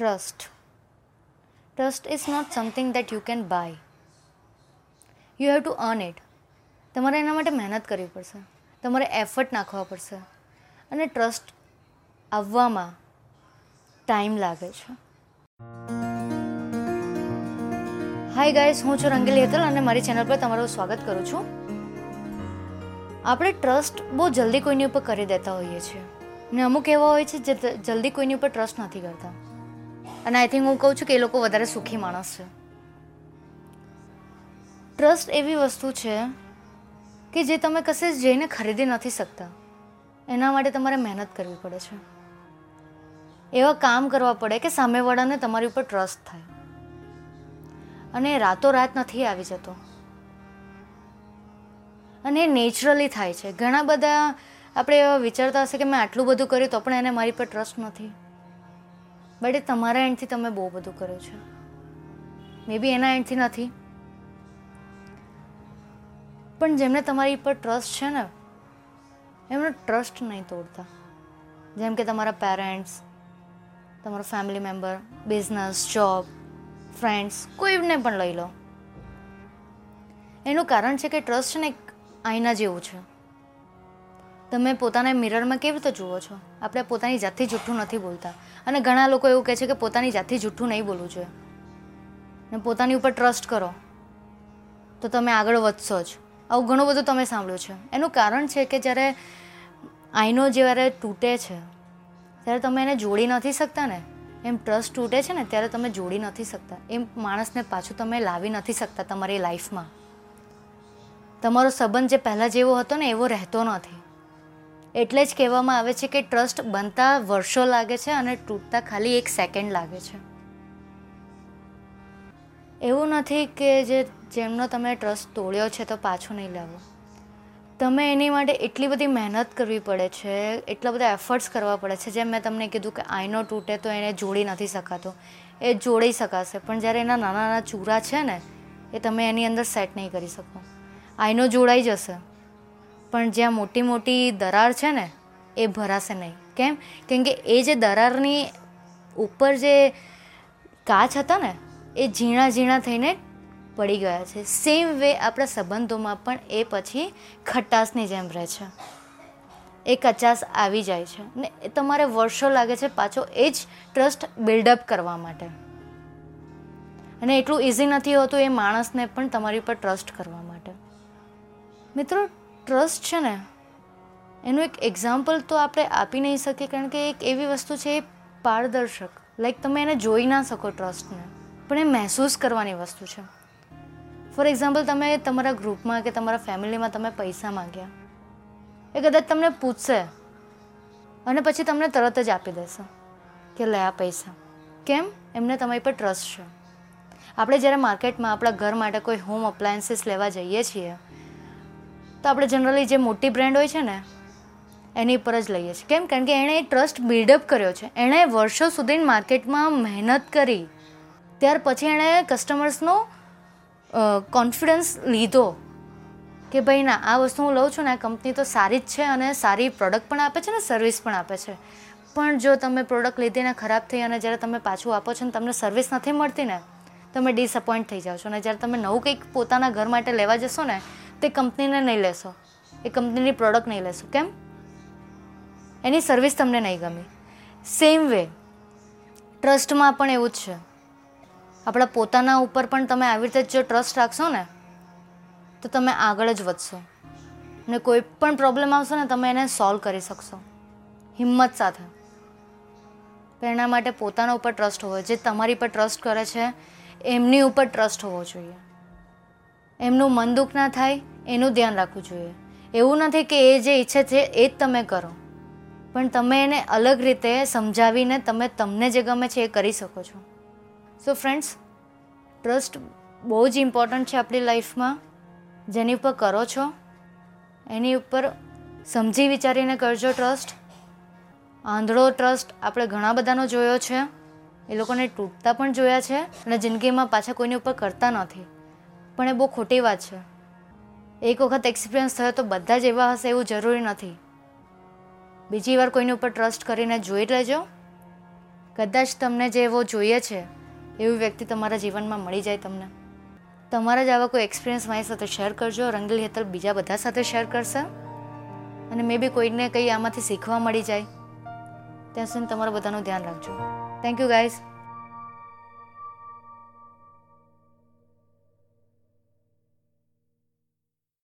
Trust. Trust is not something that you can buy. You have to earn it તમારે એના માટે મહેનત કરવી પડશે. તમારે એફર્ટ નાખવા પડશે. અને ટ્રસ્ટ આવવામાં ટાઈમ લાગે છે. હાય ગાઈસ હું છું રંગીલી હેતલ અને મારી ચેનલ પર તમારું સ્વાગત કરું છું. આપણે ટ્રસ્ટ બહુ જલ્દી કોઈની ઉપર કરી દેતા હોઈએ છીએ. ને અમુક એવા હોય છે જે જલ્દી કોઈની ઉપર ટ્રસ્ટ નથી કરતા. અને આઈ થિંક હું કહું છું કે એ લોકો વધારે સુખી માણસ છે. ટ્રસ્ટ એવી વસ્તુ છે કે જે તમે કશે જઈને ખરીદી નથી શકતા. એના માટે તમારે મહેનત કરવી પડે છે. એવા કામ કરવા પડે કે સામેવાળાને તમારી ઉપર ટ્રસ્ટ થાય. અને રાતોરાત નથી આવી જતો. અને એ નેચરલી થાય છે. ઘણા બધા આપણે એવા વિચારતા હશે કે મેં આટલું બધું કર્યું તો પણ એને મારી પર ટ્રસ્ટ નથી. બટ એ તમારા એન્ડથી તમે બહુ બધું કર્યું છે. મે બી એના એન્ડથી નથી. પણ જેમને તમારી પર ટ્રસ્ટ છે ને, એમનો ટ્રસ્ટ નહીં તોડતા. જેમ કે તમારા પેરેન્ટ્સ તમારો family member business job friends કોઈને પણ લઈ લો. એનું કારણ છે કે ટ્રસ્ટ ને એક આઈના જેવું છે. તમે પોતાના મિરરમાં કેવી રીતે જુઓ છો? આપણે પોતાની જાતથી જૂઠું નથી બોલતા. અને ઘણા લોકો એવું કહે છે કે પોતાની જાતથી જૂઠું નહીં બોલવું જોઈએ. ને પોતાની ઉપર ટ્રસ્ટ કરો. તો તમે આગળ વધશો જ. આવું ઘણું બધું તમે સાંભળ્યું છે. એનું કારણ છે કે જ્યારે આઈનો જ્યારે તૂટે છે, ત્યારે તમે એને જોડી નથી શકતા ને? એમ ટ્રસ્ટ તૂટે છે ને, ત્યારે તમે જોડી નથી શકતા. એમ માણસને પાછું તમે લાવી નથી શકતા તમારી લાઈફમાં તમારો સંબંધ જે પહેલાં જેવો હતો ને, એવો રહેતો નથી. એટલે જ કહેવામાં આવે છે કે ટ્રસ્ટ બનતા વર્ષો લાગે છે અને તૂટતા ખાલી એક સેકન્ડ લાગે છે. એવું નથી કે જે જેમનો તમે ટ્રસ્ટ તોડ્યો છે તો પાછો નહીં લાવો. તમે એની માટે એટલી બધી મહેનત કરવી પડે છે, એટલા બધા એફર્ટ્સ કરવા પડે છે. જેમ મેં તમને કીધું કે આઈનો તૂટે તો એને જોડી નથી શકાતો. એ જોડી શકાશે, પણ જ્યારે એના નાના નાના ચૂરા છે ને, એ તમે એની અંદર સેટ નહીં કરી શકો. આઈનો જોડાઈ જશે. પણ જ્યાં મોટી મોટી દરાર છે ને, એ ભરાશે નહીં. કેમ? કેમ કે એ જે દરારની ઉપર જે કાચ હતા ને, એ ઝીણા ઝીણા થઈને પડી ગયા છે. સેમ વે આપણા સંબંધોમાં પણ એ પછી ખટાશની જેમ રહે છે. એ કચાશ આવી જાય છે. ને એ તમારે વર્ષો લાગે છે પાછો એ જ ટ્રસ્ટ બિલ્ડઅપ કરવા માટે. અને એટલું ઇઝી નથી હોતું એ માણસને પણ તમારી પર ટ્રસ્ટ કરવા માટે. મિત્રો ટ્રસ્ટ છે ને, એનું એક એક્ઝામ્પલ તો આપણે આપી નહીં શકીએ, કારણ કે એક એવી વસ્તુ છે એ પારદર્શક. લાઈક તમે એને જોઈ ના શકો ટ્રસ્ટને પણ એ મહેસૂસ કરવાની વસ્તુ છે. ફોર એક્ઝામ્પલ તમે તમારા ગ્રુપમાં કે તમારા ફેમિલીમાં તમે પૈસા માંગ્યા. એ કદાચ તમને પૂછશે, અને પછી તમને તરત જ આપી દેશે કે લે આ પૈસા. કેમ? એમને તમારી પર ટ્રસ્ટ છે. આપણે જ્યારે માર્કેટમાં આપણા ઘર માટે કોઈ હોમ અપ્લાયન્સીસ લેવા જઈએ છીએ તો આપણે જનરલી જે મોટી બ્રેન્ડ હોય છે ને, એની પર જ લઈએ છીએ. કેમ? કારણ કે એણે એ ટ્રસ્ટ બિલ્ડઅપ કર્યો છે. એણે વર્ષો સુધી માર્કેટમાં મહેનત કરી. ત્યાર પછી એણે કસ્ટમર્સનો કોન્ફિડન્સ લીધો કે ભાઈ ના, આ વસ્તુ હું લઉં છું ને, આ કંપની તો સારી જ છે અને સારી પ્રોડક્ટ પણ આપે છે ને સર્વિસ પણ આપે છે. પણ જો તમે પ્રોડક્ટ લીધીને ખરાબ થઈ અને જ્યારે તમે પાછું આપો છો ને, તમને સર્વિસ નથી મળતી ને, તમે ડિસઅપોઇન્ટ થઈ જાઓ છો. અને જ્યારે તમે નવું કંઈક પોતાના ઘર માટે લેવા જશો ને તે કંપનીને નહીં લેશો. એ કંપનીની પ્રોડક્ટ નહીં લેશો. કેમ? એની સર્વિસ તમને નહીં ગમી. સેમ વે ટ્રસ્ટમાં પણ એવું જ છે. આપણા પોતાના ઉપર પણ તમે આવી રીતે જો ટ્રસ્ટ રાખશો ને, તો તમે આગળ જ વધશો. ને કોઈ પણ પ્રોબ્લેમ આવશે ને, તમે એને સોલ્વ કરી શકશો. હિંમત સાથે. એના માટે પોતાના ઉપર ટ્રસ્ટ હોવો જે તમારી પર ટ્રસ્ટ કરે છે, એમની ઉપર ટ્રસ્ટ હોવો જોઈએ. એમનું મન દુઃખ ના થાય, એનું ધ્યાન રાખવું જોઈએ. એવું નથી કે એ જે ઈચ્છે છે, એ જ તમે કરો. પણ તમે એને અલગ રીતે સમજાવીને તમે તમને જે ગમે છે એ કરી શકો છો. સો ફ્રેન્ડ્સ ટ્રસ્ટ બહુ જ ઇમ્પોર્ટન્ટ છે આપણી લાઈફમાં. જેની ઉપર કરો છો, એની ઉપર સમજી વિચારીને કરજો ટ્રસ્ટ આંધળો ટ્રસ્ટ આપણે ઘણા બધાનો જોયો છે. એ લોકોને તૂટતા પણ જોયા છે અને જિંદગીમાં પાછા કોઈની ઉપર કરતા નથી. પણ એ બહુ ખોટી વાત છે. એક વખત એક્સપિરિયન્સ થયો તો બધા જ એવા હશે એવું જરૂરી નથી. બીજી વાર કોઈની ઉપર ટ્રસ્ટ કરીને જોઈ લેજો. કદાચ તમને જે એવો જોઈએ છે, એવી વ્યક્તિ તમારા જીવનમાં મળી જાય તમને. તમારા જ આવા કોઈ એક્સપિરિયન્સ મારી સાથે શેર કરજો રંગીલ હેતલ બીજા બધા સાથે શેર કરશે. અને મે બી કોઈને કંઈ આમાંથી શીખવા મળી જાય. ત્યાં સુધી તમારું બધાનું ધ્યાન રાખજો. Thank you guys